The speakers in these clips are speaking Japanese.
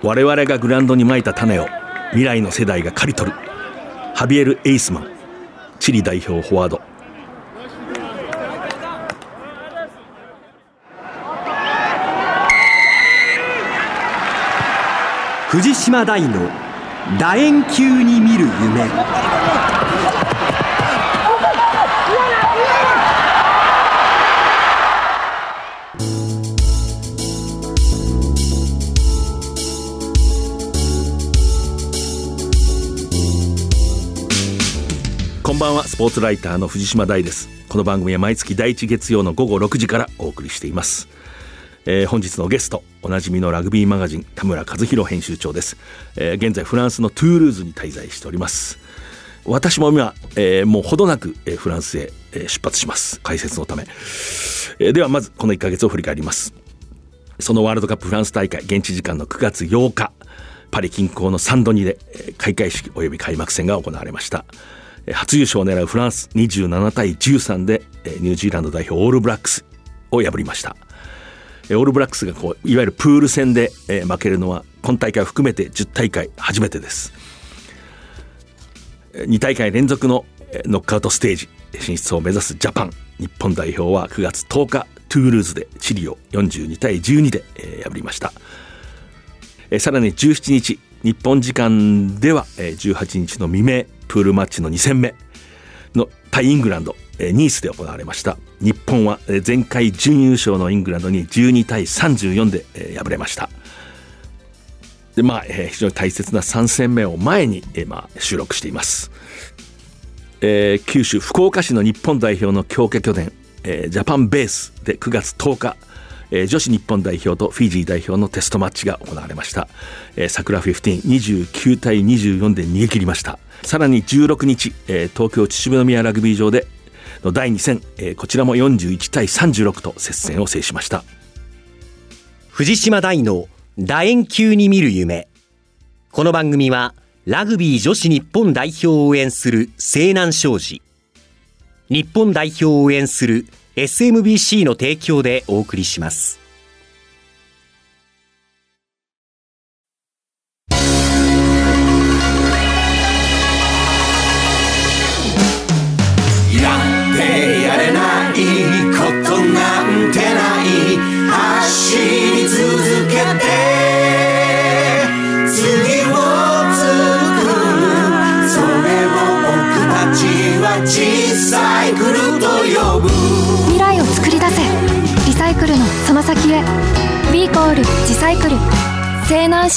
我々がグランドにまいた種を未来の世代が刈り取る。ハビエル・エイスマンチリ代表フォワード。藤島大の楕円球に見る夢。ばんは。スポーツライターの藤島大です。この番組は毎月第1月曜の午後6時からお送りしています。えー、本日のゲストおなじみのラグビーマガジン田村和弘編集長です、えー、現在フランスのトゥールーズに滞在しております。私も今、えー、もうほどなく、えー、フランスへ、えー、出発します。解説のため、えー、ではまずこの1ヶ月を振り返ります。そのワールドカップフランス大会現地時間の9月8日パリ近郊のサンドニで開会式及び開幕戦が行われました。初優勝を狙うフランス27対13でニュージーランド代表オールブラックスを破りました。オールブラックスがこういわゆるプール戦で、負けるのは今大会を含めて10大会初めてです。2大会連続のノックアウトステージ進出を目指すジャパン。日本代表は9月10日トゥールーズでチリを42対12で、破りました、さらに17日日本時間では、18日の未明プールマッチの2戦目の対イングランドニースで行われました。日本は前回準優勝のイングランドに12対34で敗れました。でまあ非常に大切な3戦目を前に、まあ、収録しています、えー、九州福岡市の日本代表の強化拠点、えー、ジャパンベースで9月10日えー、女子日本代表とフィジー代表のテストマッチが行われました、えー、桜1529対24で逃げ切りました。さらに16日、えー、東京秩父宮ラグビー場での第2戦、えー、こちらも41対36と接戦を制しました。藤島大の楕円球に見る夢。この番組はラグビー女子日本代表を応援する西南商事。日本代表を応援する SMBC の提供でお送りします。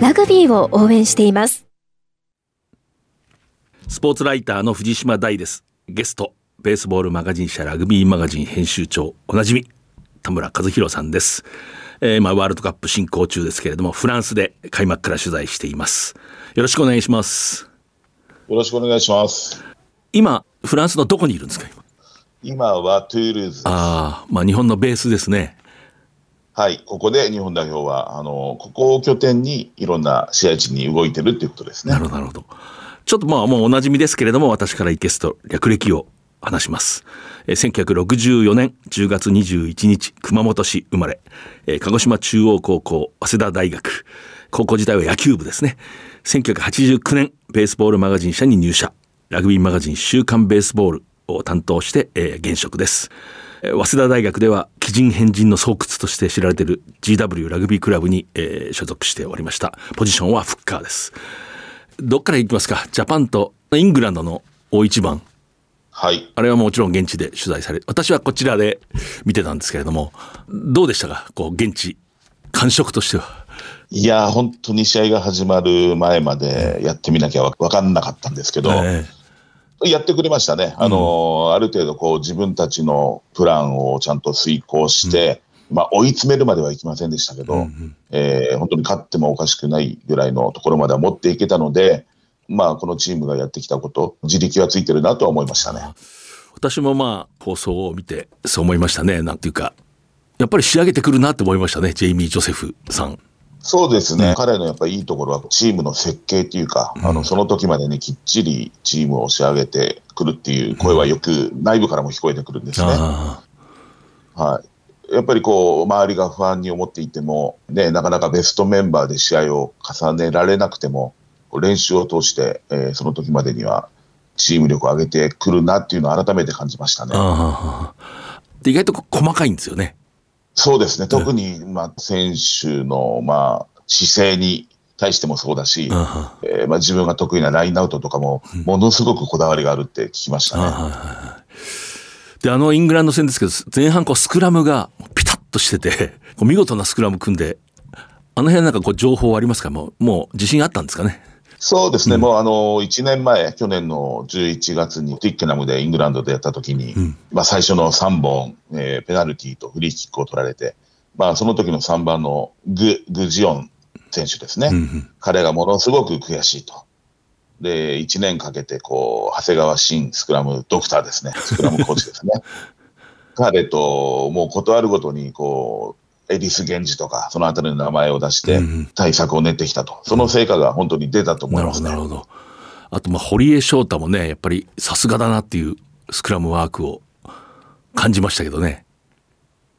ラグビーを応援しています。スポーツライターの藤島大です。ゲストベースボールマガジン社ラグビーマガジン編集長おなじみ田村和弘さんです、えー、まあワールドカップ進行中ですけれどもフランスで開幕から取材しています。よろしくお願いします。よろしくお願いします。今フランスのどこにいるんですか今？はトゥールーズああまあ日本のベースですねはい、ここで日本代表は、あの、ここを拠点にいろんな試合地に動いてるっていうことですね。なるほど、なるほど。ちょっとまあもうおなじみですけれども、私からイケスト略歴を話します。え1964年10月21日、熊本市生まれ、え鹿児島中央高校、早稲田大学、高校時代は野球部ですね。1989年、ベースボールマガジン社に入社、ラグビーマガジン週刊ベースボールを担当して、え、現職です。早稲田大学では奇人変人の巣窟として知られている GW ラグビークラブに、えー、所属しておりました。ポジションはフッカーです。どっから行きますか？ジャパンとイングランドの大一番。はい。あれはもちろん現地で取材され私はこちらで見てたんですけれどもどうでしたか？こう現地感触としては。いや本当に試合が始まる前までやってみなきゃ分かんなかったんですけど、えーやってくれましたね。あの、うん、ある程度こう自分たちのプランをちゃんと遂行して、まあ、追い詰めるまではいきませんでしたけど、うんうん、えー、本当に勝ってもおかしくないぐらいのところまでは持っていけたので、まあ、このチームがやってきたこと、自力はついてるなとは思いましたね。私もまあ、放送を見て、そう思いましたね。なんていうか、やっぱり仕上げてくるなって思いましたね、ジェイミー・ジョセフさん。そうですね、彼のやっぱりいいところは、チームの設計っていうか、うん、あのその時までね、きっちりチームを仕上げてくるっていう声はよく内部からも聞こえてくるんですね。はい、やっぱりこう、周りが不安に思っていても、ね、なかなかベストメンバーで試合を重ねられなくても、練習を通して、えー、その時までには、チーム力を上げてくるなっていうのを改めて感じましたね。で意外と細かいんですよね。そうですね、特に、まあ、選手の、まあ、姿勢に対してもそうだし、えー、まあ、自分が得意なラインアウトとかも、ものすごくこだわりがあるって聞きましたね。で、あのイングランド戦ですけど、前半こうスクラムがピタッとしてて、見事なスクラム組んで、あの辺なんかこう情報ありますか？もう、もう自信あったんですかね？そうですね、うん、もうあの1年前、去年の11月にティッケナムでイングランドでやったときに、うん、まあ、最初の3本、えー、ペナルティーとフリーキックを取られて、まあ、その時の3番のググジオン選手ですね、うん、彼がものすごく悔しいと。で、1年かけてこう、長谷川新スクラムドクターですね、スクラムコーチですね。彼ともう断るごとにこうエリス・ゲンジとか、そのあたりの名前を出して、対策を練ってきたと、その成果が本当に出たと思います、ね、なるほど。あと、まあ、堀江翔太もね、やっぱりさすがだなっていうスクラムワークを感じましたけどね。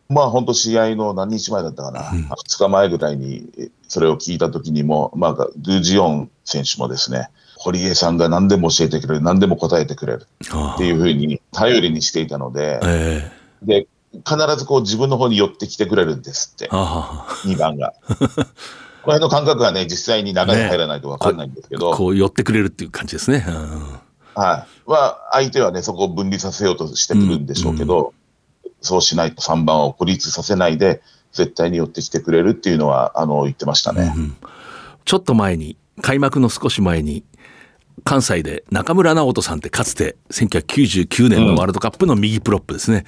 まあ本当試合の何日前だったかな、うん、2日前ぐらいにそれを聞いた時にも、まあ、グージオン選手もですね、堀江さんが何でも教えてくれる、何でも答えてくれるっていうふうに頼りにしていたので、えー、で必ずこう自分の方に寄ってきてくれるんですって、2番が。この辺の感覚がね、実際に中に入らないと分かんないんですけど、ね、こう寄ってくれるっていう感じですね。はい。は、相手はね、そこを分離させようとしてくるんでしょうけど、うん、そうしないと3番を孤立させないで、絶対に寄ってきてくれるっていうのは、あの、言ってましたね。うん、ちょっと前に、開幕の少し前に、関西で中村直人さんってかつて1999年のワールドカップの右プロップですね。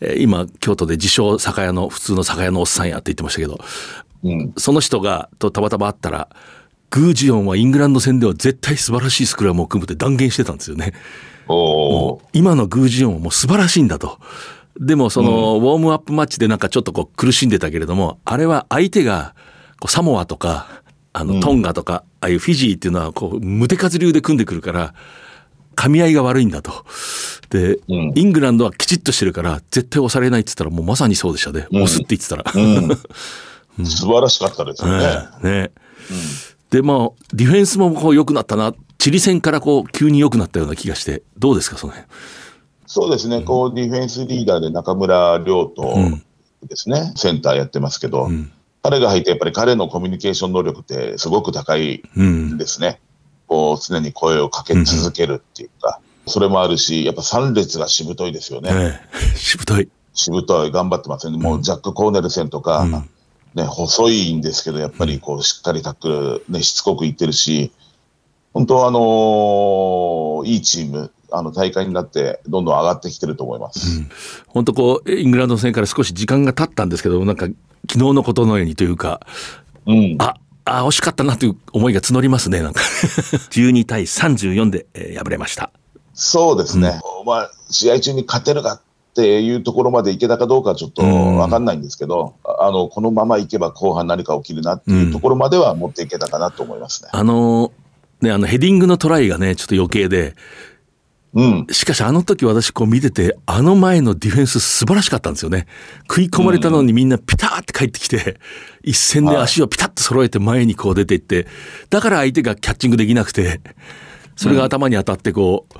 うん、今、京都で自称酒屋の、普通の酒屋のおっさんやって言ってましたけど、うん、その人が、とたまたま会ったら、グージオンはイングランド戦では絶対素晴らしいスクラムを組むって断言してたんですよね。今のグージオンはもう素晴らしいんだと。でもその、ウォームアップマッチでなんかちょっとこう苦しんでたけれども、あれは相手がサモアとか、あの、トンガとか、ああいうフィジーっていうのは、こう、無手数流で組んでくるから、噛み合いが悪いんだと。で、うん、イングランドはきちっとしてるから、絶対押されないって言ったら、もうまさにそうでしたね。うん、押すって言ってたら。うん、素晴らしかったですよね。ね。ねで、まあ、ディフェンスもこう良くなったな。チリ戦からこう、急に良くなったような気がして、どうですか、その辺？そうですね、こう、ディフェンスリーダーで中村亮とですね、センターやってますけど、彼が入って、やっぱり彼のコミュニケーション能力ってすごく高いんですね。うん、こう常に声をかけ続けるっていうか、うん、それもあるし、やっぱ3列がしぶといですよね。ええ、しぶとい。しぶとい、頑張ってますよね。もうジャック・コーネルセンとか、ね、細いんですけど、やっぱりこうしっかりタックル、ね、しつこくいってるし、本当、あのー、いいチーム、あの大会になって、どんどん上がってきてると思います、うん、本当こう、イングランド戦から少し時間が経ったんですけど、なんか昨日のことのようにというか、うん、ああ惜しかったなという思いが募りますね、なんか。12対34で、えー、敗れました。そうですね、うん、まあ、試合中に勝てるかっていうところまでいけたかどうかちょっと分かんないんですけど、うん、あのこのままいけば後半何か起きるなっていうところまでは持っていけたかなと思いますね。あのね、あのヘディングのトライがね、ちょっと余計で、うん、しかしあの時私こう見てて、あの前のディフェンス素晴らしかったんですよね。食い込まれたのにみんなピターって帰ってきて、一戦で足をピタッと揃えて前にこう出ていって、だから相手がキャッチングできなくて、それが頭に当たってこう、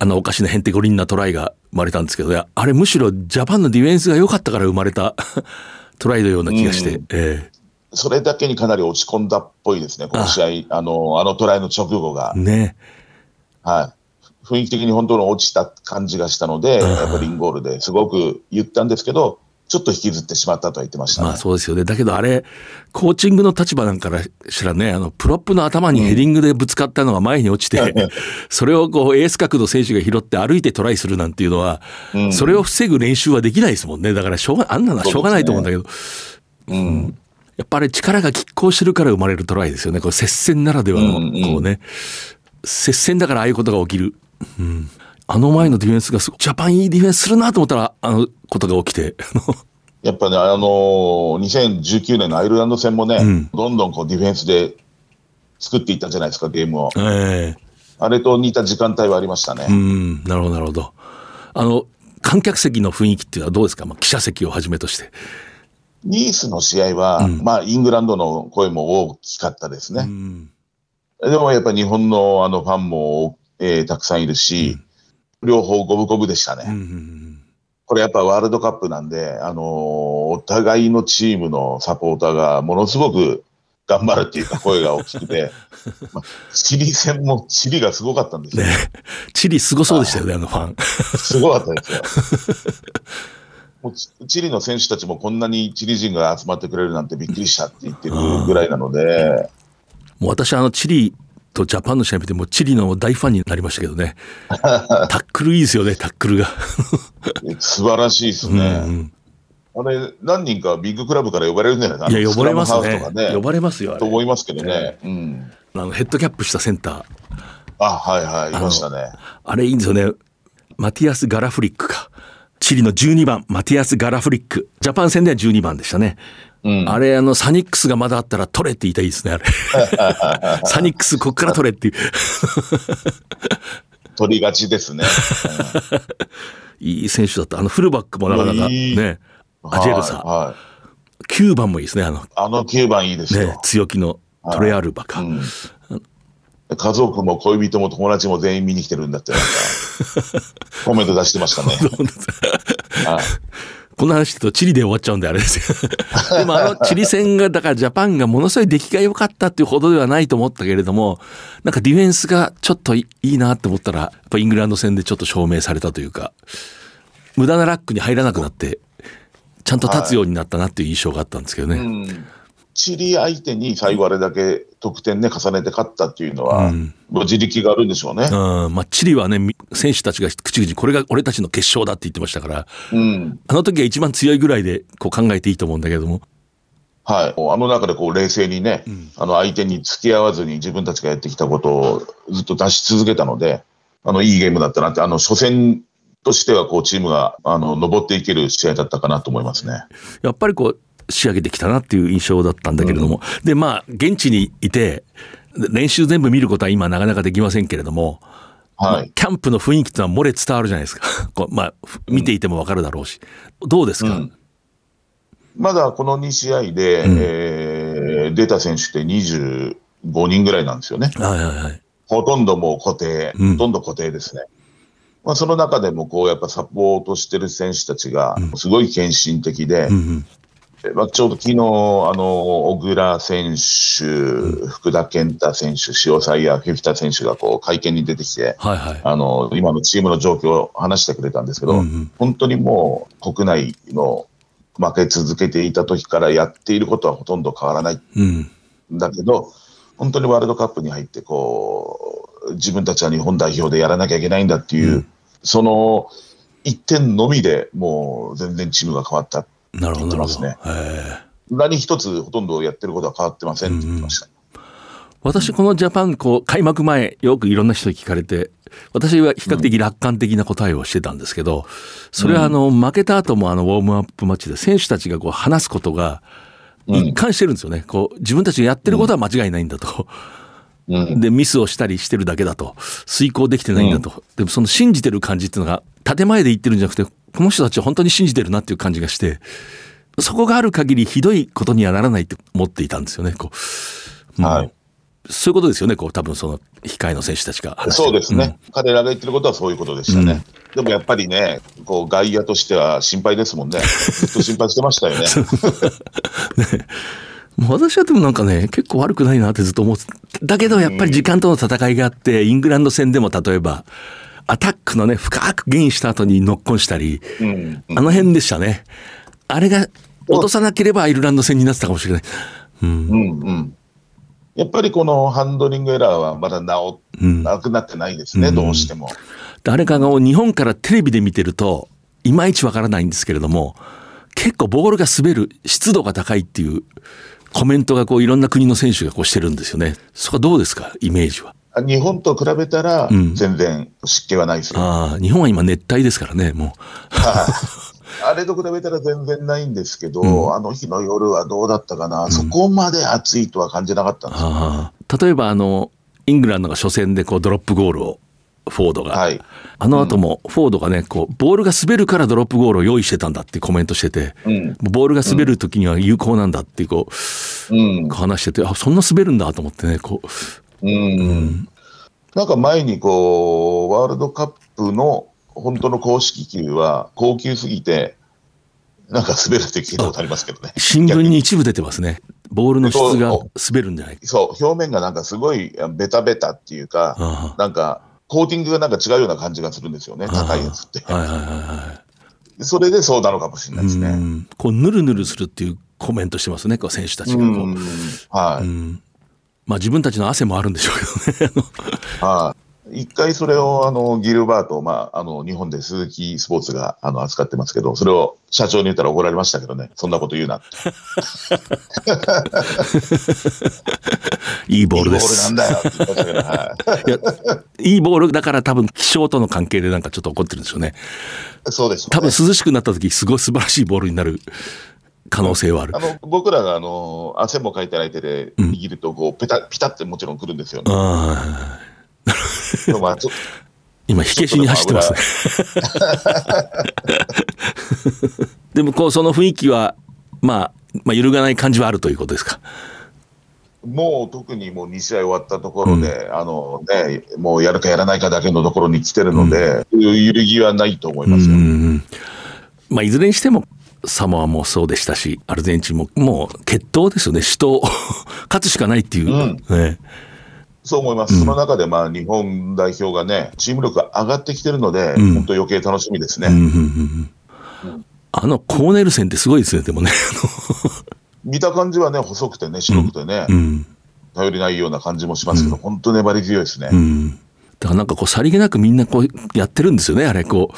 あのおかしなヘンテコリンなトライが生まれたんですけど、あれむしろジャパンのディフェンスが良かったから生まれた トライのような気がして、うん、えーそれだけにかなり落ち込んだっぽいですね、この試合、あのあのトライの直後が。ね。はい。雰囲気的に本当に落ちた感じがしたので、やっぱりインゴールですごく言ったんですけど、ちょっと引きずってしまったとは言ってましたね。まあそうですよね。だけどあれ、コーチングの立場なんからしらね、あの、プロップの頭にヘディングでぶつかったのが前に落ちて、それをこうエース角度選手が拾って歩いてトライするなんていうのは、うんそれを防ぐ練習はできないですもんね。だからしょうが、あんなのはしょうがないと思うんだけど、うん。やっぱり力が拮抗してるから生まれるトライですよね。こう接戦ならではの、うんうんこうね、接戦だからああいうことが起きる。うん。あの前のディフェンスがすごいジャパンいいディフェンスするなと思ったら、あのことが起きて、やっぱね、あのー2019年のアイルランド戦もね、んどんどんこうディフェンスで作っていったじゃないですか、ゲームを。ええあれと似た時間帯はありましたね。うん、なるほど、なるほど。あの、観客席の雰囲気っていうのはどうですか、まあ、記者席をはじめとして。ニースの試合は、まあ、イングランドの声も大きかったですね。うん、でもやっぱり日本のあのファンも、えーたくさんいるし、両方五分五分でしたね。うんうんこれやっぱワールドカップなんで、あのーお互いのチームのサポーターがものすごく頑張るっていうか 声が大きくて、まあ、チリ戦もチリがすごかったんですよ。チリすごそうでしたよね、あのファン。すごかったですよ。もうチチリの選手たちもこんなにチリ人が集まってくれるなんてびっくりしたって言ってるぐらいなので、もう私、あの、チリとジャパンの試合見て、もうチリの大ファンになりましたけどね。タックルいいですよね、タックルが。素晴らしいですね。うんあれ、何人かビッグクラブから呼ばれるんじゃない。いや、呼ばれますねね。呼ばれますよ。と思いますけどね。うん。あのヘッドキャップしたセンター。あ、はいはい、いましたね。あれいいんですよね。マティアス・ガラフリックか。チリの12番、マティアス・ガラフリック。ジャパン戦では12番でしたね。うん。あれ、あの、サニックスがまだあったら取れって言いたいですね、あれ。サニックス、こっから取れっていう。取りがちですね。いい選手だった。あの、フルバックもなかなかね、アジェルサ。はいはい9番もいいですね、あの、あの9番いいですよ。ね、強気のトレアルバか。うん家族も恋人も友達も全員見に来てるんだって、なんか、コメント出してましたね。この話とチリで終わっちゃうんであれですよ。でもあのチリ戦が、だからジャパンがものすごい出来が良かったっていうほどではないと思ったけれども、なんかディフェンスがちょっといいなって思ったら、やっぱイングランド戦でちょっと証明されたというか、無駄なラックに入らなくなって、ちゃんと立つようになったなっていう印象があったんですけどね。うんチリ相手に最後あれだけ得点ね、重ねて勝ったっていうのは、もう自力があるんでしょうね。うん、まあチリはね、み選手たちが口々にこれが俺たちの決勝だって言ってましたから、うん。あの時が一番強いぐらいでこう考えていいと思うんだけども。はい。あの中でこう冷静にね、あの相手に付き合わずに自分たちがやってきたことをずっと出し続けたので、あの、いいゲームだったなって、あの、初戦としてはこうチームが、あの、登っていける試合だったかなと思いますね。やっぱりこう仕上げてきたなっていう印象だったんだけれども、でまあ現地にいて練習全部見ることは今なかなかできませんけれども、はい。キャンプの雰囲気ってのは漏れ伝わるじゃないですか。こうまあふ見ていてもわかるだろうし、どうですか、うん。まだこの2試合で、えー出た選手って25人ぐらいなんですよね。はいはいはい。ほとんどもう固定、うん。ほとんど固定ですね。まあ、その中でもこうやっぱサポートしてる選手たちがすごい献身的で、うんうんまあ、ちょうど昨日あの小倉選手、福田健太選手、塩沢やフィフィタ選手がこう会見に出てきて、はいはい。あの今のチームの状況を話してくれたんですけど、うんうん。本当にもう国内の負け続けていた時からやっていることはほとんど変わらない。うん。んだけど、本当にワールドカップに入ってこう、自分たちは日本代表でやらなきゃいけないんだっていう、その一点のみでもう全然チームが変わった。なるほどなるほど、何一つほとんどやってることは変わってませんって言ってました。私このジャパンこう開幕前よくいろんな人に聞かれて私は比較的楽観的な答えをしてたんですけどそれはあの負けた後もあのウォームアップマッチで選手たちがこう話すことが一貫してるんですよね。こう自分たちがやってることは間違いないんだと。うん。でミスをしたりしてるだけだと。遂行できてないんだと、でもその信じてる感じっていうのが建前で言ってるんじゃなくてこの人たちは本当に信じてるなっていう感じがしてそこがある限りひどいことにはならないって思っていたんですよね。こううんはい。そういうことですよね、こう多分その控えの選手たちがそうですね、彼らが言ってることはそういうことでしたね。でもやっぱりね、こう外野としては心配ですもんね。ずっと心配してましたよ ね。もう私はでもなんかね、結構悪くないなってずっと思ってだけどやっぱり時間との戦いがあって、イングランド戦でも例えば、アタックのね、深くゲインした後にノックオンしたり、うん。あの辺でしたね。あれが落とさなければアイルランド戦になってたかもしれない。うん。うんうん。やっぱりこのハンドリングエラーはまだ治うんなくなってないですね、うんどうしても。誰かが日本からテレビで見てると、いまいちわからないんですけれども、結構ボールが滑る、湿度が高いっていうコメントがこういろんな国の選手がこうしてるんですよね。そこはどうですか、イメージは。あ日本と比べたらうん全然湿気はないですよ。ああ、日本は今熱帯ですからね、もはいあれと比べたら全然ないんですけど、うんあの日の夜はどうだったかな、んそこまで暑いとは感じなかったんう。ですよ。ああ。例えばあの、イングランドが初戦でこうドロップゴールを、フォードが。はい。あの後もフォードがね、こう、ボールが滑るからドロップゴールを用意してたんだってコメントしてて、うん。ボールが滑る時には有効なんだってこう、うん。話してて、あ、そんな滑るんだと思ってね、こう、うん。なんか前にこう、ワールドカップの本当の公式球は高級すぎて、なんか滑るって聞いたことありますけどね。新聞に一部出てますね。ボールの質が滑るんじゃないか。そう、表面がなんかすごいベタベタっていうか、あなんかコーティングがなんか違うような感じがするんですよね、あ高いやつって。はいはいはいはそれでそうなのかもしれないですい。うね。んこう、ぬるぬるするっていうコメントしてますね、こう選手たちがこう。うんはい、うんまあ自分たちの汗もあるんでしょうけどね。はい。一回それをあのギルバート、まあ、あの日本で鈴木スポーツがあの扱ってますけど、それを社長に言ったら怒られましたけどね、そんなこと言うな。いいボールでいいボールす。なんだいやいいボールだから多分気象との関係でなんかちょっと怒ってるんでしょうね。い、そうでしょう、多ね。分涼しくなった時すごい素晴らしいボールになる可能性はあるあ。の僕らがあの汗もかいてない手でうん握るとこうペタ、ピタってもちろんくるんですよね。あ今火消しに走ってますね。でもこうその雰囲気はまあまあ揺るがない感じはあるということですか？もう特にもう2試合終わったところで、あのね、もうやるかやらないかだけのところに来てるので、揺るぎはないと思いますよ。うんまあいずれにしてもサモアもそうでしたしアルゼンチンももう決闘ですよね。死闘 勝つしかないっていう、うん。ね。そう思います。その中でまあ日本代表がね、チーム力が上がってきてるので、うん。本当余計楽しみですね。うんうんうんうん。あのコーネルセンってすごいですねでもね。見た感じはね、細くてね、白くてね、うん。頼りないような感じもしますけど、本当粘り強いですね。う。ん、だからなんかこうさりげなくみんなこうやってるんですよねあれこ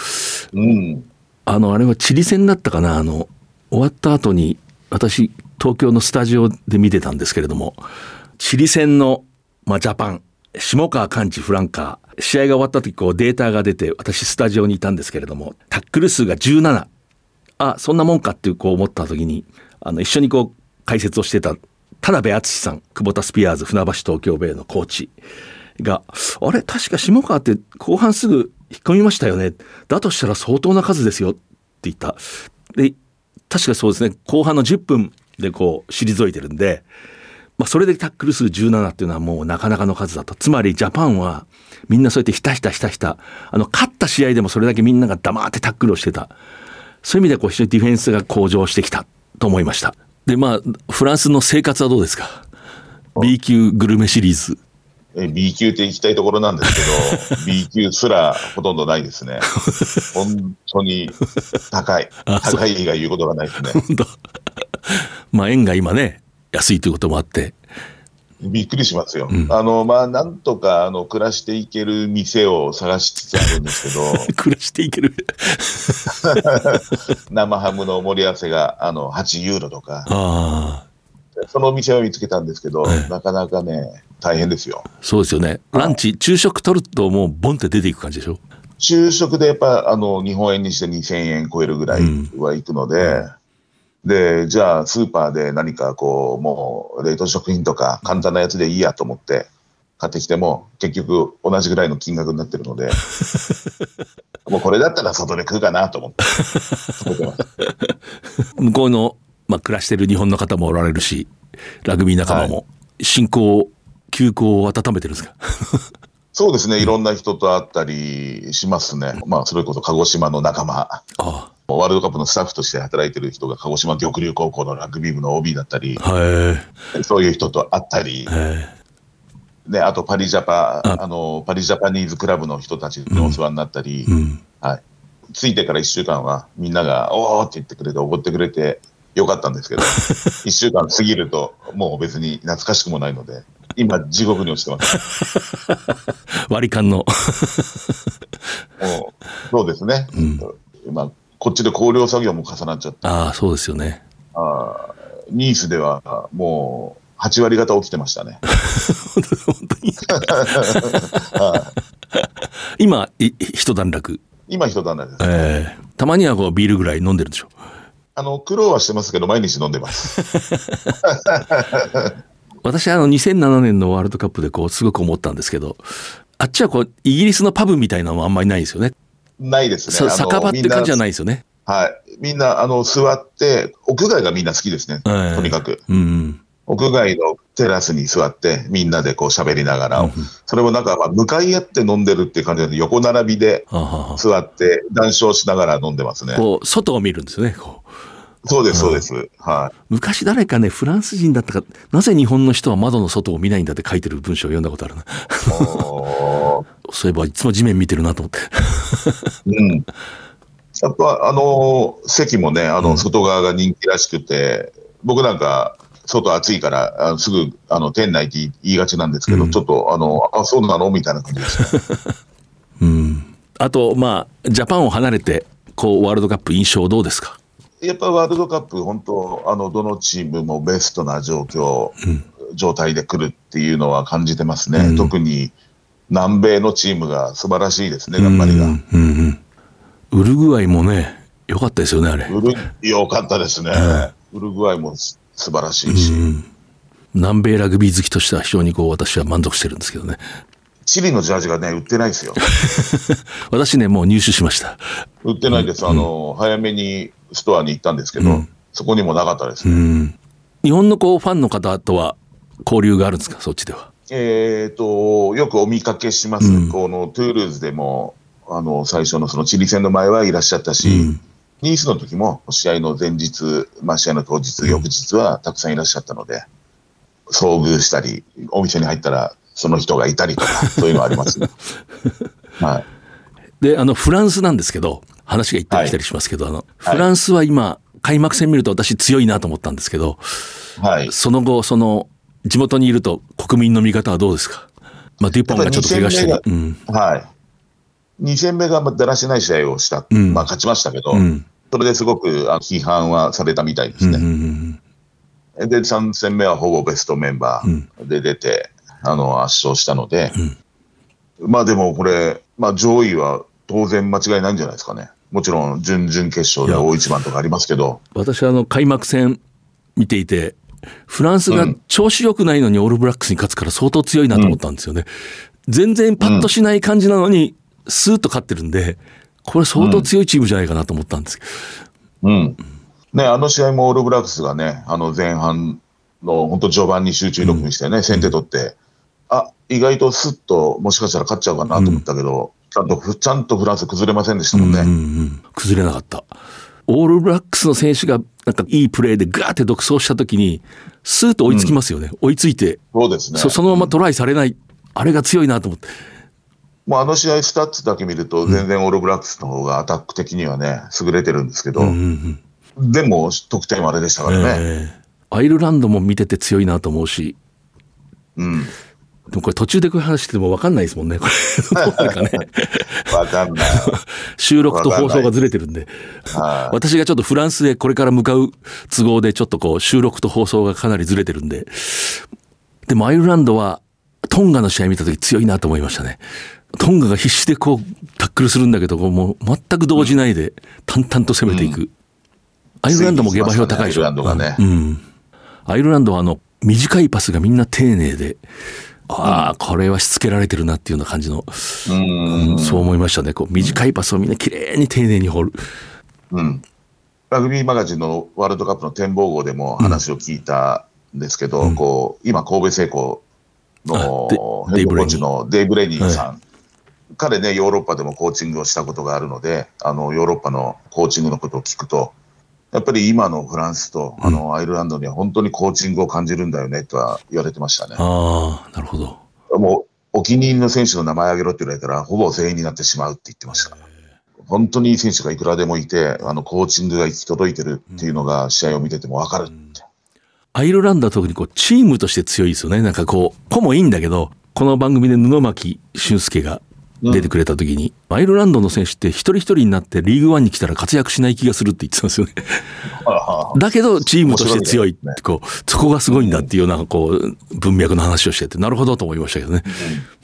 う。うん。あのあれはチリ戦だったかな？あの終わった後に私東京のスタジオで見てたんですけれどもチリ戦の、まあ、ジャパン下川完治フランカー試合が終わった時こうデータが出て私スタジオにいたんですけれどもタックル数が17あそんなもんかっていうこう思った時にあの一緒にこう解説をしてた田辺敦さん久保田スピアーズ船橋東京ベイのコーチが「あれ確か下川って後半すぐ引っ込みましたよね。だとしたら相当な数ですよ」って言った。で確かそうですね。後半の10分でこう退いてるんで、まあ、それでタックル数17っていうのはもうなかなかの数だとつまりジャパンはみんなそうやってひたひたひたひた。あの勝った試合でもそれだけみんなが黙ってタックルをしてた。そういう意味でこう非常にディフェンスが向上してきた。と思いました。でまあフランスの生活はどうですか？B 級グルメシリーズ。B 級って行きたいところなんですけど、B 級すらほとんどないですね。本当に高い。高い以外言うことがないですね。本当まあ円が今ね安いということもあってびっくりしますよ。うんあの、まあ、なんとか、あの、暮らしていける店を探しつつあるんですけど、暮らしていける生ハムの盛り合わせが、あの、8ユーロとか、ああそのお店を見つけたんですけど、ええ。なかなかね、大変ですよ。そうですよね。ランチ昼食取るともうボンって出ていく感じでしょ？昼食でやっぱ、あの、日本円にして2000円超えるぐらいは行くので、で、じゃあ、スーパーで何かこう、もう、冷凍食品とか簡単なやつでいいやと思って、買ってきても、結局同じぐらいの金額になってるので、もうこれだったら外で食うかなと思って、食べて。向こうの、まあ、暮らしてる日本の方もおられるしラグビー仲間も進行休校を温めてるんですか？そうですね、いろんな人と会ったりしますね。まあ、それこそ鹿児島の仲間、あワールドカップのスタッフとして働いてる人が鹿児島玉龍高校のラグビー部の OB だったり、あはいそういう人と会ったり、え。ね、あとパリジャパ、あ。あの、パリジャパニーズクラブの人たちにお世話になったり、うん。はい。ついてから1週間はみんなが、おーって言ってくれて、おごってくれてよかったんですけど、1週間過ぎると、もう別に懐かしくもないので、今、地獄に落ちてます。割り勘の。もうそうですね。まあ、こっちで考慮作業も重なっちゃって、ああ、そうですよね。あーニースではもう8割方起きてましたね。本当に？今、い一段落。今一段落です。ええたまにはこうビールぐらい飲んでるでしょ。あの、苦労はしてますけど、毎日飲んでます。私、あの、2007年のワールドカップでこう、すごく思ったんですけど、あっちはこう、イギリスのパブみたいなのもあんまりないですよね。ないですね。酒場って感じじゃないですよね。はい。みんな、あの、座って、屋外がみんな好きですね。ええとにかく。うん。屋外のテラスに座って、みんなでこう喋りながら、それもなんか、まあ向かい合って飲んでるっていう感じで、横並びで座って、談笑しながら飲んでますねあ。こう、外を見るんですよね。こうそうです、そうです。はい。昔誰かね、フランス人だったか、なぜ日本の人は窓の外を見ないんだって書いてる文章を読んだことあるな。そういえば、いつも地面見てるなと思って。うん。やっぱ、あのー席もね、あの、外側が人気らしくて、僕なんか、外暑いから、あのすぐ、あの、店内って言いがちなんですけど、ちょっと、あの、あ、そうなのみたいな感じですね。うん。あと、まあ、ジャパンを離れて、こう、ワールドカップ印象どうですか？やっぱワールドカップ、本当、あの、どのチームもベストな状況、状態で来るっていうのは感じてますね。特に、南米のチームが素晴らしいですね、頑張りが。うんうん。ウルグアイもね、良かったですよね、あれ。よかったですね。ウルグアイもす素晴らしいし。南米ラグビー好きとしては非常にこう、私は満足してるんですけどね。チリのジャージがね、売ってないですよ。私ね、もう入手しました。売ってないです。あの、早めにストアに行ったんですけど、そこにもなかったですね。うん。日本のこう、ファンの方とは交流があるんですか、そっちでは。えっ、と、よくお見かけします。このトゥールーズでも、あの、最初のそのチリ戦の前はいらっしゃったし、ニースの時も試合の前日、まあ試合の当日、翌日はたくさんいらっしゃったので、遭遇したり、お店に入ったらその人がいたりとか、そういうのはありますね。はい。で、あの、フランスなんですけど、話が行ったり来たりしますけど、あの、フランスは今、開幕戦見ると私強いなと思ったんですけど、はい。その後、その、地元にいると国民の見方はどうですか？まあ、デュポンがちょっと怪我してる。うん。はい。2戦目がだらしない試合をした。んまあ勝ちましたけど、んそれですごく批判はされたみたいですね。うんうんで、3戦目はほぼベストメンバーで出て、あの、圧勝したので、まあでもこれ、まあ上位は当然間違いないんじゃないですかね。もちろん準々決勝で大一番とかありますけど、私はあの、開幕戦見ていて、フランスが調子良くないのにオールブラックスに勝つから相当強いなと思ったんですよね。全然パッとしない感じなのに、スーッと勝ってるんで、これ相当強いチームじゃないかなと思ったんですけど。うん。ね、あの試合もオールブラックスがね、あの前半の本当序盤に集中力にしてね、先手取って、あ、意外とスッともしかしたら勝っちゃうかなと思ったけど、ちゃんとふ、ちゃんとフランス崩れませんでしたもんね。うんうん、崩れなかった。オールブラックスの選手がなんかいいプレーでガーって独走した時に、スーッと追いつきますよね。追いついて、そうですね。そそのままトライされない。あれが強いなと思って。もうあの試合スタッツだけ見ると、全然オールブラックスの方がアタック的にはね、優れてるんですけど、でも得点はあれでしたからね。えーアイルランドも見てて強いなと思うし、うん。でもこれ途中でこういう話しても分かんないですもんね。これどうなるかね。わかんない。収録と放送がずれてるんで。はい私がちょっとフランスでこれから向かう都合でちょっとこう収録と放送がかなりずれてるんで。でもアイルランドはトンガの試合見た時強いなと思いましたね。トンガが必死でこうタックルするんだけど、もう全く動じないで淡々と攻めていく。アイルランドも下馬評高いでしょ。アイルランドがね。うん。アイルランドはあの、短いパスがみんな丁寧で、ああ、これはしつけられてるなっていうような感じの、うん。そう思いましたね。こう、短いパスをみんな綺麗に丁寧に掘る。うん。ラグビーマガジンのワールドカップの展望号でも話を聞いたんですけど、こう、今、神戸製鋼のヘッドコーチのデイブ・レニーさん。彼ね、ヨーロッパでもコーチングをしたことがあるので、あの、ヨーロッパのコーチングのことを聞くと、やっぱり今のフランスと、あの、アイルランドには本当にコーチングを感じるんだよね、とは言われてましたね。ああ、なるほど。もう、お気に入りの選手の名前挙げろって言われたら、ほぼ全員になってしまうって言ってました。本当にいい選手がいくらでもいて、あの、コーチングが行き届いてるっていうのが、試合を見ててもわかるって。アイルランドは特にこう、チームとして強いですよね。なんかこう、子もいいんだけど、この番組で布巻俊介が出てくれた時に、アイルランドの選手って一人一人になってリーグワンに来たら活躍しない気がするって言ってたんですよね。だけどチームとして強いってこう、そこがすごいんだっていうようなこう文脈の話をしてて、なるほどと思いましたけどね。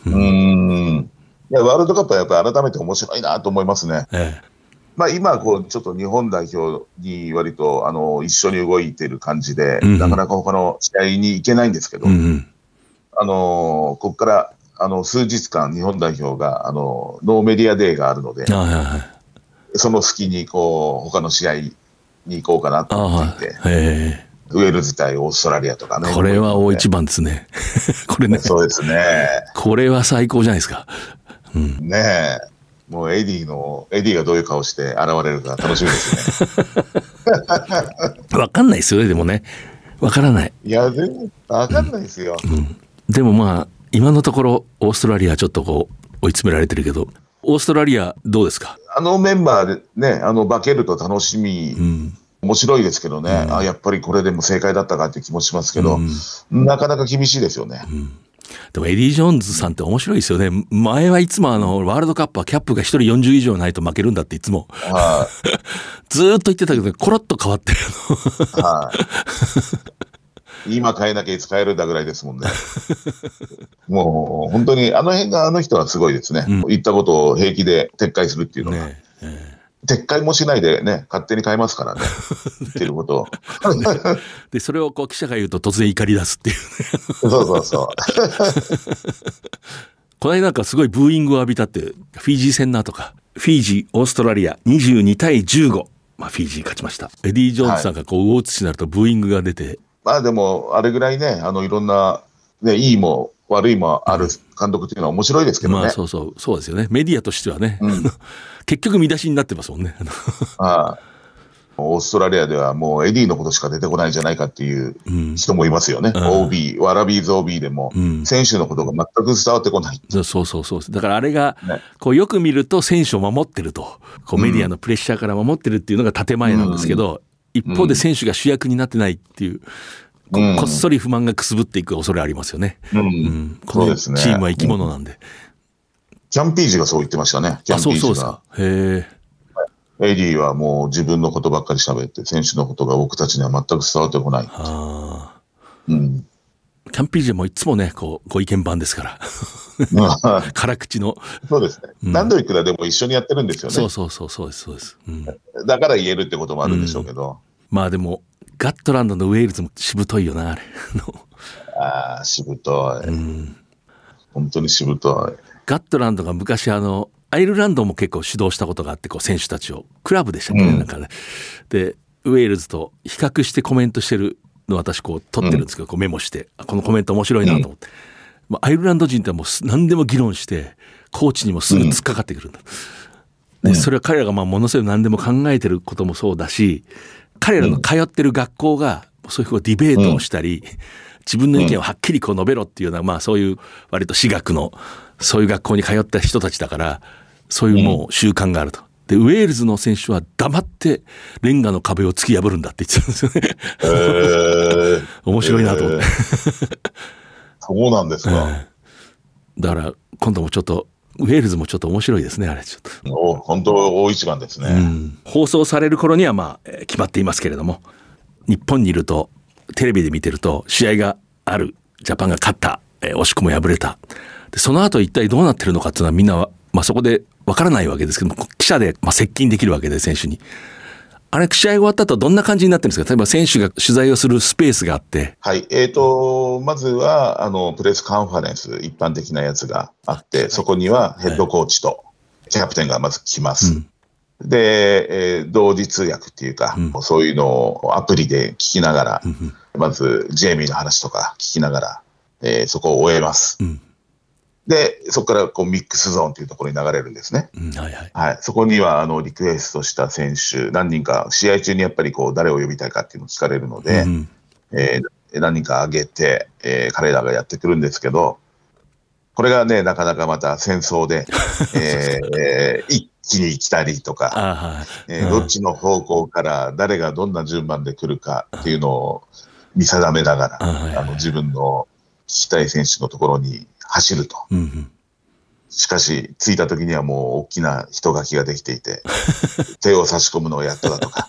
うん。うんいや、ワールドカップはやっぱり改めて面白いなと思いますね。ええまあ今、こう、ちょっと日本代表に割と、あの、一緒に動いてる感じで、うんなかなか他の試合に行けないんですけど。あの、ここから、あの、数日間、日本代表が、あの、ノーメディアデーがあるので、あはいはいはい。その隙に、こう、他の試合に行こうかなとあ思っていて、はい。えウェールズ対オーストラリアとかね。えこれは大一番ですね。これね。そうですね。これは最高じゃないですか。ねえ。もうエディの、エディがどういう顔して現れるか楽しみですね。わかんないですよね、でもね。わからない。いや、全然わかんないですよ。でもまあ、今のところ、オーストラリアちょっとこう、追い詰められてるけど、オーストラリアどうですか？あのメンバーでね、あの、化けると楽しみ、うん。面白いですけどね、あ、やっぱりこれでも正解だったかって気もしますけど、なかなか厳しいですよね。でもエディ・ジョーンズさんって面白いですよね。前はいつもあの、ワールドカップはキャップが1人40以上ないと負けるんだっていつも、は ずーっと言ってたけど、コロッと変わって、い。はい。今変えなきゃいつ変えるんだぐらいですもんね。もう本当にあの辺があの人はすごいですね。言ったことを平気で撤回するっていうのが。ねえ撤回もしないでね、勝手に変えますからね。言 ってることを。え で、それをこう記者が言うと突然怒り出すっていう。そうそうそう。この間なんかすごいブーイングを浴びたって、フィージー戦なとか、フィージー、オーストラリア22対15。まあ、フィージー勝ちました。エディ・ジョーンズさんがこう、大写しになるとブーイングが出て、まあでも、あれぐらいね、あの、いろんな、ね、いいも悪いもある監督っていうのは面白いですけどね。まあそうそう、そうですよね。メディアとしてはね、うん 結局見出しになってますもんね。あのはいオーストラリアではもうエディのことしか出てこないんじゃないかっていううん人もいますよね。うん OB、ワラビーズ OB でも、うん選手のことが全く伝わってこない。そうそうそうそう。だからあれが、ねこうよく見ると選手を守ってると、こうメディアのプレッシャーから守ってるっていうのが建前なんですけど、一方で選手が主役になってないっていう、こうんこっそり不満がくすぶっていく恐れありますよね。うんうん、このチームは生き物なんで。キャンピージがそう言ってましたね。キャあ、ンピそうージがそうですか。。へえ。エディはもう自分のことばっかり喋って、選手のことが僕たちには全く伝わってこない。あうん。あ。キャンピージもいつもね、こう、ご意見番ですから。辛口の。そうですね。何度いくらでも一緒にやってるんですよね。そうそうそう、そうです、そうです。うん。だから言えるってこともあるんでしょうけど。まあでも、ガットランドのウェールズもしぶといよな、あれ。あのああ、しぶとい。うん本当にしぶとい。ガットランドが昔あの、アイルランドも結構指導したことがあって、こう選手たちを、クラブでしたっけね、うんなんかね。で、ウェールズと比較してコメントしてるのを私こう撮ってるんですけど、こうメモして、あこのコメント面白いなと思って。まあ、アイルランド人ってもうす何でも議論して、コーチにもすぐ突っかかってくるんだ。で、それは彼らがまあものすごい何でも考えてることもそうだし、彼らの通ってる学校が、そういうこうディベートをしたり、自分の意見をはっきりこう述べろっていうような、まあそういう割と私学の、そういう学校に通った人たちだから、そういうもう習慣があると。で、ウェールズの選手は黙ってレンガの壁を突き破るんだって言ってたんですよね。えー 面白いなと思って。えーそうなんですか。だから今度もちょっと、ウェールズもちょっと面白いですね、あれちょっと。お本当、大一番ですね。うん放送される頃にはまあえー決まっていますけれども日本にいるとテレビで見てると試合があるジャパンが勝った、えー惜しくも敗れたでその後一体どうなってるのかっていうのはみんなは、まあ、そこでわからないわけですけども記者でまあ接近できるわけで選手に。あれ試合終わった後どんな感じになってるんですか？例えば選手が取材をするスペースがあって。はい。えっ、と、まずは、あの、プレスカンファレンス、一般的なやつがあって、そこにはヘッドコーチとキャプテンがまず来ます。で、えー同時通訳っていうか、そういうのをアプリで聞きながら、まず、ジェイミーの話とか聞きながら、えーそこを終えます。んで、そこからこうミックスゾーンというところに流れるんですね。うんはいはい。はい、そこにはあのリクエストした選手、何人か、試合中にやっぱりこう誰を呼びたいかっていうのを聞かれるので、うんえー何人か挙げて、えー彼らがやってくるんですけど、これがね、なかなかまた戦争で、えーえーいちに来たりとか、あはいえーどっちの方向から誰がどんな順番で来るかっていうのを見定めながら、あの自分の聞きたい選手のところに走ると。うんうん。しかし、着いた時にはもう大きな人書きができていて、手を差し込むのがやっとだとか、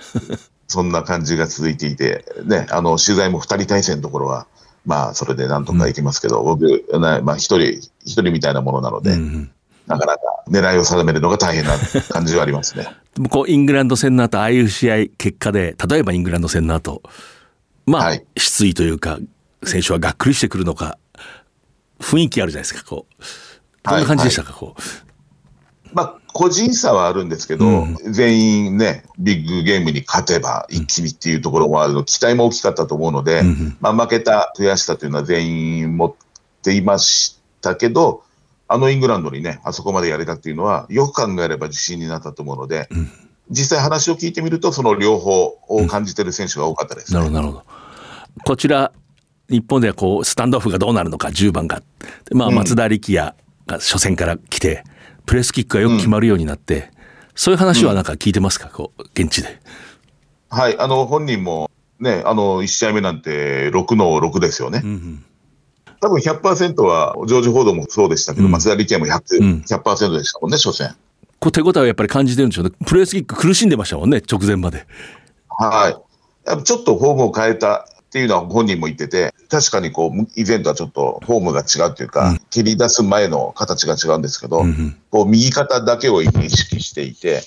そんな感じが続いていて、ね、あの、取材も二人対戦のところは、まあ、それでなんとかいきますけど、僕、ねまあ、一人、一人みたいなものなので、うんうん。なかなか狙いを定めるのが大変な感じはありますね。こうイングランド戦の後ああいう試合結果で例えばイングランド戦の後まあ、はい。失意というか選手はがっくりしてくるのか雰囲気あるじゃないですかこう。どんな感じでしたか、こう。まあ、個人差はあるんですけど、うん。全員ね、ビッグゲームに勝てば一気にっていうところもあるの、期待も大きかったと思うので、うんうん。まあ、負けた悔しさというのは全員持っていましたけど、あのイングランドにね、あそこまでやれたっていうのは、よく考えれば自信になったと思うので、ん。実際話を聞いてみると、その両方を感じてる選手が多かったです、ね。なるほどなるほど。こちら日本ではこうスタンドオフがどうなるのか10番が、でまあ、うん松田力也が初戦から来てプレスキックがよく決まるようになって、そういう話はなんか聞いてますか？こう現地で。はい、あの本人もね、あの1試合目なんて6の6ですよね。うんうん多分100%は、ジョージ・フォードもそうでしたけど、うん松田力也も100%、うん100%でしたもんね、初戦。こう手応えをやっぱり感じてるんでしょうねプレスキック苦しんでましたもんね直前まで。はい。やっぱちょっとフォームを変えたっていうのは本人も言ってて、確かにこう、以前とはちょっとフォームが違うというか、蹴り出す前の形が違うんですけど、うんうん。こう、右肩だけを意識していて、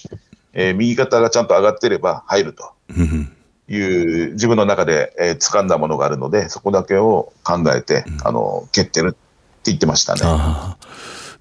えー右肩がちゃんと上がってれば入ると。うんうん。いう自分の中で、えー掴んだものがあるので、そこだけを考えて、あの、蹴ってるって言ってましたね。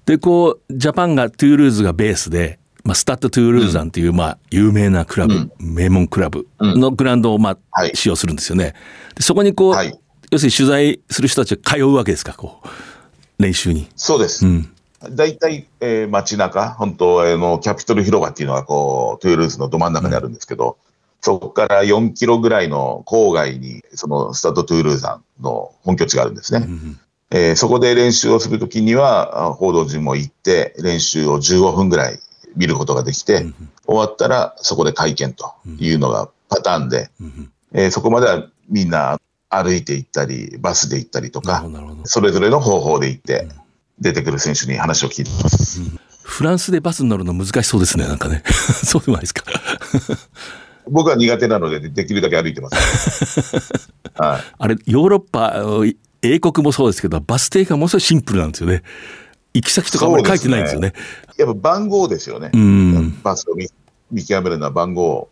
でこうジャパンがトゥールーズがベースで、まあ、スタッド・トゥールーズなんていう、まあ、有名なクラブ、名門クラブのグラウンドを、まあはい。使用するんですよね。でそこにこう、はい要するに取材する人たちが通うわけですかこう練習に。そうです。うん大体、えー街中、本当、あの、キャピトル広場っていうのが、こう、トゥールーズのど真ん中にあるんですけど、そこから4キロぐらいの郊外に、そのスタッドトゥールーズの本拠地があるんですね。えーそこで練習をするときには、あ報道陣も行って、練習を15分ぐらい見ることができて、終わったらそこで会見というのがパターンで、えーそこまではみんな歩いて行ったり、バスで行ったりとかそれぞれの方法で行って、出てくる選手に話を聞いてます。フランスでバスに乗るの難しそうですねなんかね そうでもないですか。僕は苦手なので、できるだけ歩いてます。はい。あれヨーロッパ英国もそうですけどバス停がものすごいシンプルなんですよね。行き先とかあんまり書いてないんですよね。やっぱ番号ですよね。うんバスを見見極めるのは番号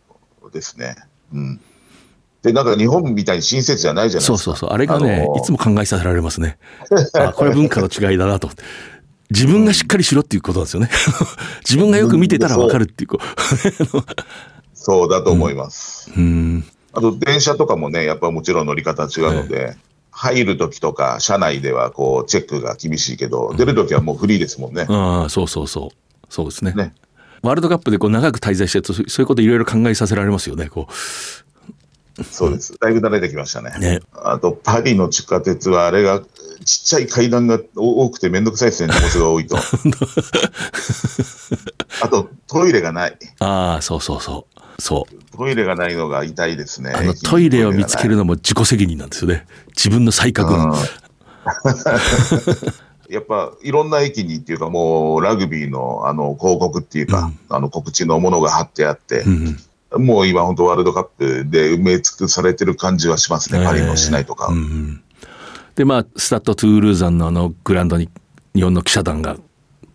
ですね。うん。で、なんか日本みたいに親切じゃないじゃないですか。そうそうそう。あれがね、のいつも考えさせられますね。あこれは文化の違いだなと。自分がしっかりしろっていうことなんですよね。自分がよく見てたらわかるっていう。こ そうだと思います。ううん。あと、電車とかもね、やっぱもちろん乗り方違うので、入るときとか、車内ではこう、チェックが厳しいけど、出るときはもうフリーですもんね。ああ、そうそうそう。そうですね。ねワールドカップでこう長く滞在してると、そういうこといろいろ考えさせられますよね。こそうです。だいぶ慣れてきましたね。う。ね。あと、パリの地下鉄は、あれが、ちっちゃい階段が多くてめんどくさいですね、荷物が多いと。あと、トイレがない。ああ、そうそうそう。そう。トイレがないのが痛いですね。あのトイレを見つけるのも自己責任なんですよね。自分の再確認。うん やっぱいろんな駅にっていうか、もうラグビーのあの広告っていうか、あの告知のものが貼ってあって、うんもう今、本当、ワールドカップで埋め尽くされてる感じはしますね、パリの市内とか。うんうんでまあスタッド・トゥールーザンのあのグラウンドに日本の記者団が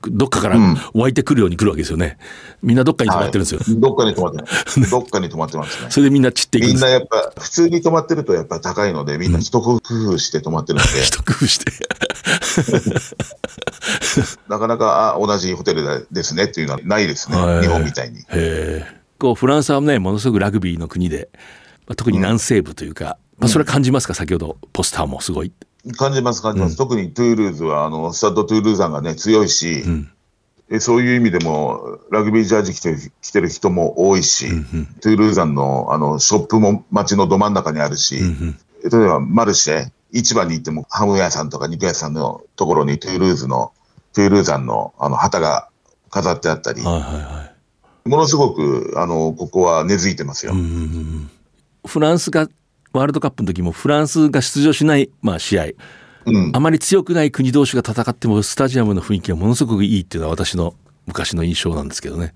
どっかからうん湧いてくるように来るわけですよね。みんなどっかに泊まってるんですよ。はいどっかに泊まってます。どっかに泊まってますね。それでみんな散っていくみんなやっぱ、普通に泊まってるとやっぱ高いので、みんな一工夫して泊まってるので、一工夫して。なかなか、あ、同じホテルでですねっていうのはないですね、はい日本みたいに。へえ。こうフランスはねものすごくラグビーの国で、まあ、特に南西部というか、まあ、それは感じますか？先ほどポスターもすごい。感じます、感じます。特にトゥールーズは、あの、スタッドトゥールーザンがね、強いし、ん。えそういう意味でも、ラグビージャージ着てる着てる人も多いし、トゥールーザンの、あの、ショップも街のど真ん中にあるし、例えばマルシェ、市場に行ってもハム屋さんとか肉屋さんのところにトゥールーズの、トゥールーザンの、あの、旗が飾ってあったり、はいはいはいものすごく、あの、ここは根付いてますよ。フランスがワールドカップの時もフランスが出場しない、まあ、試合うんあ。まり強くない国同士が戦ってもスタジアムの雰囲気がものすごくいいっていうのは私の昔の印象なんですけどね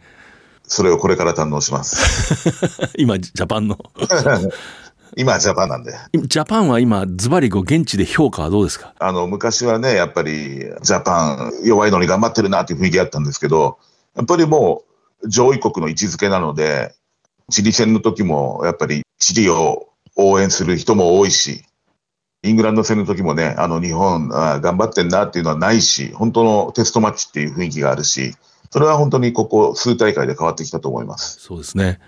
それをこれから堪能します。今ジャパンの 今、ジャパンなんで。ジャパンは今ズバリこう現地で評価はどうですか？あの、昔はね、やっぱり、ジャパン弱いのに頑張ってるなっていう雰囲気あったんですけど、やっぱりもう、上位国の位置づけなので、チリ戦の時も、やっぱり、チリを応援する人も多いし、イングランド戦の時もね、あの、日本、あ頑張ってんなっていうのはないし、本当のテストマッチっていう雰囲気があるし、それは本当にここ数大会で変わってきたと思います。そうですね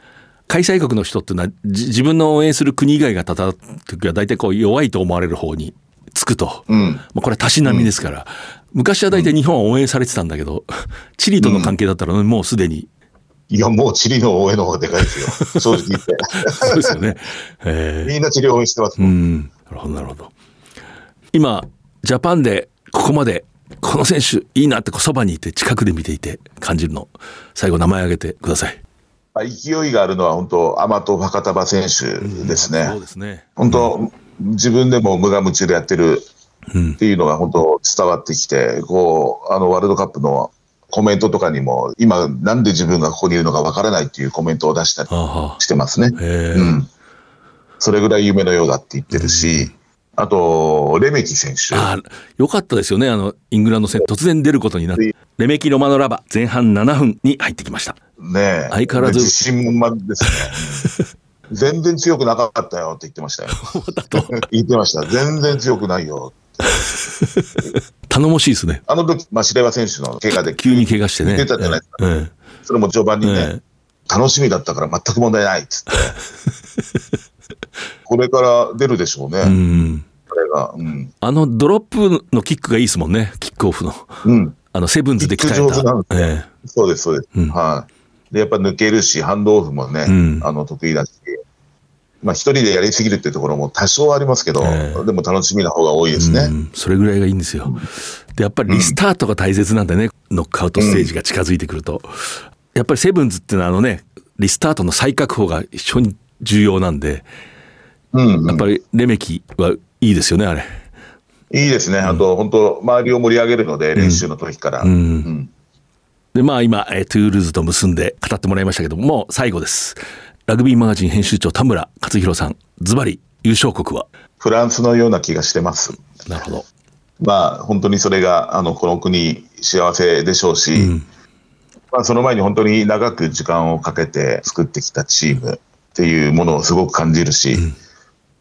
開催国の人っていうのはじ自分の応援する国以外が戦う時は大体こう弱いと思われる方につくと、うん。まあ、これはたしなみですから、昔は大体日本は応援されてたんだけど、チリとの関係だったらもうすでに、いや、もうチリの応援の方がでかいですよ。正直言って。そうですよね。えみんなチリを応援してますーうもん。ん、なるほどなるほど。今ジャパンでここまでこの選手いいなってそばにいて近くで見ていて感じるの最後名前挙げてください。まあ勢いがあるのは本当、アマト・ファカタバ選手ですね。そうですね。本当、自分でも無我夢中でやってるうんっていうのが本当伝わってきて、こう、あのワールドカップのコメントとかにも、今なんで自分がここにいるのかわからないっていうコメントを出したりしてますね。えーうん。それぐらい夢のようだって言ってるし、あと、レメキ選手。あーよかったですよねあのイングランド戦突然出ることになってレメキ・ロマノラバ前半7分に入ってきました。ねえ。相変わらず自信満々ですね。うん 全然強くなかったよって言ってましたよ。言ってました。全然強くないよ。頼もしいですね。あの時、マシレワ選手の怪我で 急に怪我してね。出たじゃないですか。えそれも序盤にね、ええ楽しみだったから全く問題ないっつって。これから出るでしょうね。えうん。これが。うん。あのドロップのキックがいいですもんね。キックオフの。うん。あのセブンズで鍛えた。えそうです、そうです。うんはい。で、やっぱ抜けるし、ハンドオフもね、うんあの、得意だし。まあ、一人でやりすぎるっていうところも多少ありますけど、ええでも楽しみな方が多いですね。うんそれぐらいがいいんですよ。でやっぱりリスタートが大切なんでね、ノックアウトステージが近づいてくると、やっぱりセブンズっていうのはあのねリスタートの再確保が非常に重要なんでうん、うんやっぱりレメキはいいですよねあれ。いいですね。あと、本当周りを盛り上げるので、練習の時から。うんうんでまあ今えートゥールーズと結んで語ってもらいましたけどももう最後です。ラグビーマガジン編集長田村勝弘さんズバリ優勝国は？フランスのような気がしてます。なるほど。まあ、本当にそれが、あの、この国、幸せでしょうし、うんまあ、その前に本当に長く時間をかけて作ってきたチームっていうものをすごく感じるし、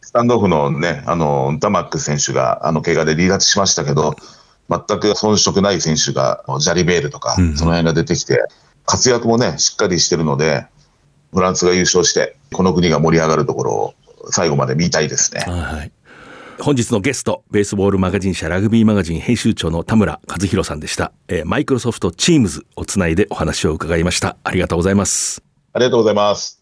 スタンドオフのね、あの、ダマック選手が、あの、怪我で離脱しましたけど、全く遜色ない選手が、ジャリベールとか、うんその辺が出てきて、活躍もね、しっかりしてるので、フランスが優勝して、この国が盛り上がるところを最後まで見たいですね。はい。本日のゲスト、ベースボールマガジン社ラグビーマガジン編集長の田村和弘さんでした。えーマイクロソフトチームズをつないでお話を伺いました。ありがとうございます。ありがとうございます。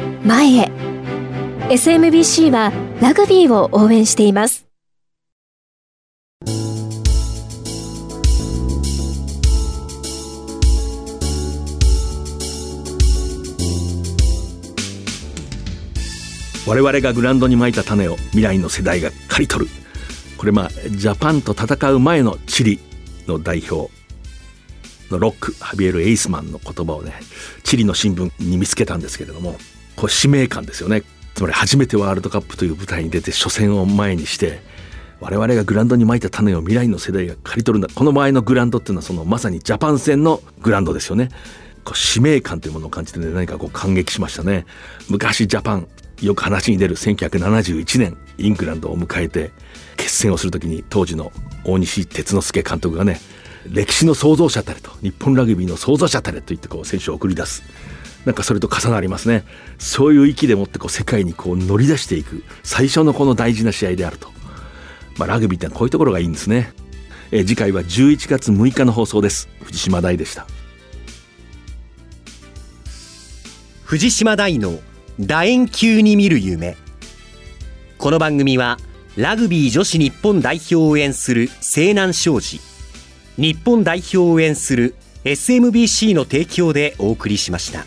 前へ SMBC はラグビーを応援しています我々がグランドにまいた種を未来の世代が刈り取る。これまあ、ジャパンと戦う前のチリの代表のロック、ハビエル・エイスマンの言葉をね、チリの新聞に見つけたんですけれども、こう使命感ですよね。つまり初めてワールドカップという舞台に出て初戦を前にして我々がグランドにまいた種を未来の世代が刈り取るんだ。この場合のグランドっていうのはそのまさにジャパン戦のグランドですよね。こう使命感というものを感じて、ね、何かこう感激しましたね。昔ジャパンよく話に出る1971年イングランドを迎えて決戦をする時に当時の大西哲之助監督がね歴史の創造者たれと日本ラグビーの創造者たれと言ってこう選手を送り出す。なんかそれと重なりますね。そういう域でもってこう世界にこう乗り出していく。最初のこの大事な試合であると、まあ、ラグビーってこういうところがいいんですね、えー、次回は11月6日の放送です。藤島大でした。藤島大の楕円球に見る夢。この番組はラグビー女子日本代表を応援する西南商事。日本代表を応援する SMBC の提供でお送りしました。